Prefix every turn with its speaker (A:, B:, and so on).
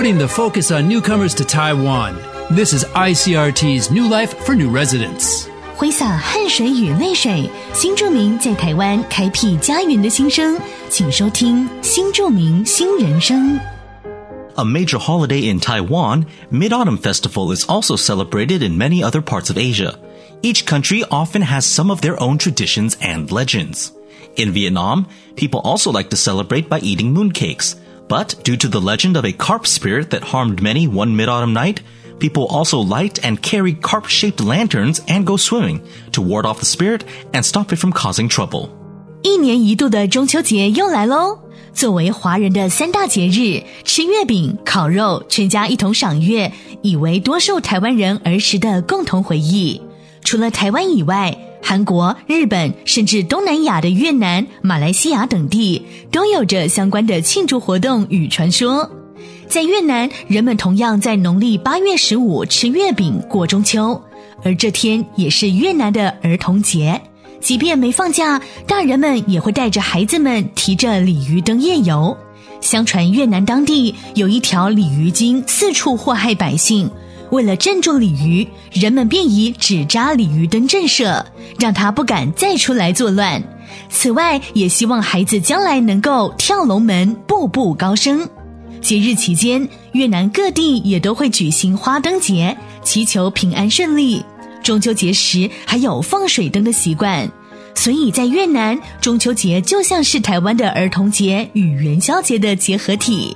A: putting the focus on newcomers to Taiwan. This is ICRT's New Life for New Residents.
B: 挥洒汗水与泪水，新住民在台湾开辟家园的心声，请收听《新住民新人生》。
C: A major holiday in Taiwan, Mid-Autumn Festival is also celebrated in many other parts of Asia. Each country often has some of their own traditions and legends. In Vietnam, people also like to celebrate by eating mooncakes. But due to the legend of a carp spirit that harmed many one Mid-Autumn night, people also light and carry carp-shaped lanterns and go swimming to ward off the spirit and stop it from causing trouble.
B: 一年一度的中秋节又来喽！作为华人的三大节日，吃月饼、烤肉、全家一同赏月，已为多数台湾人儿时的共同回忆。除了台湾以外， 韩国、日本，甚至东南亚的越南、马来西亚等地，都有着相关的庆祝活动与传说。在越南，人们同样在农历八月十五吃月饼过中秋，而这天也是越南的儿童节。即便没放假，大人们也会带着孩子们提着鲤鱼灯夜游。相传越南当地有一条鲤鱼精四处祸害百姓，为了镇住鲤鱼，人们便以纸扎鲤鱼灯震慑，让它不敢再出来作乱。此外，也希望孩子将来能够跳龙门，步步高升。节日期间，越南各地也都会举行花灯节，祈求平安顺利。中秋节时还有放水灯的习惯，所以在越南，中秋节就像是台湾的儿童节与元宵节的结合体。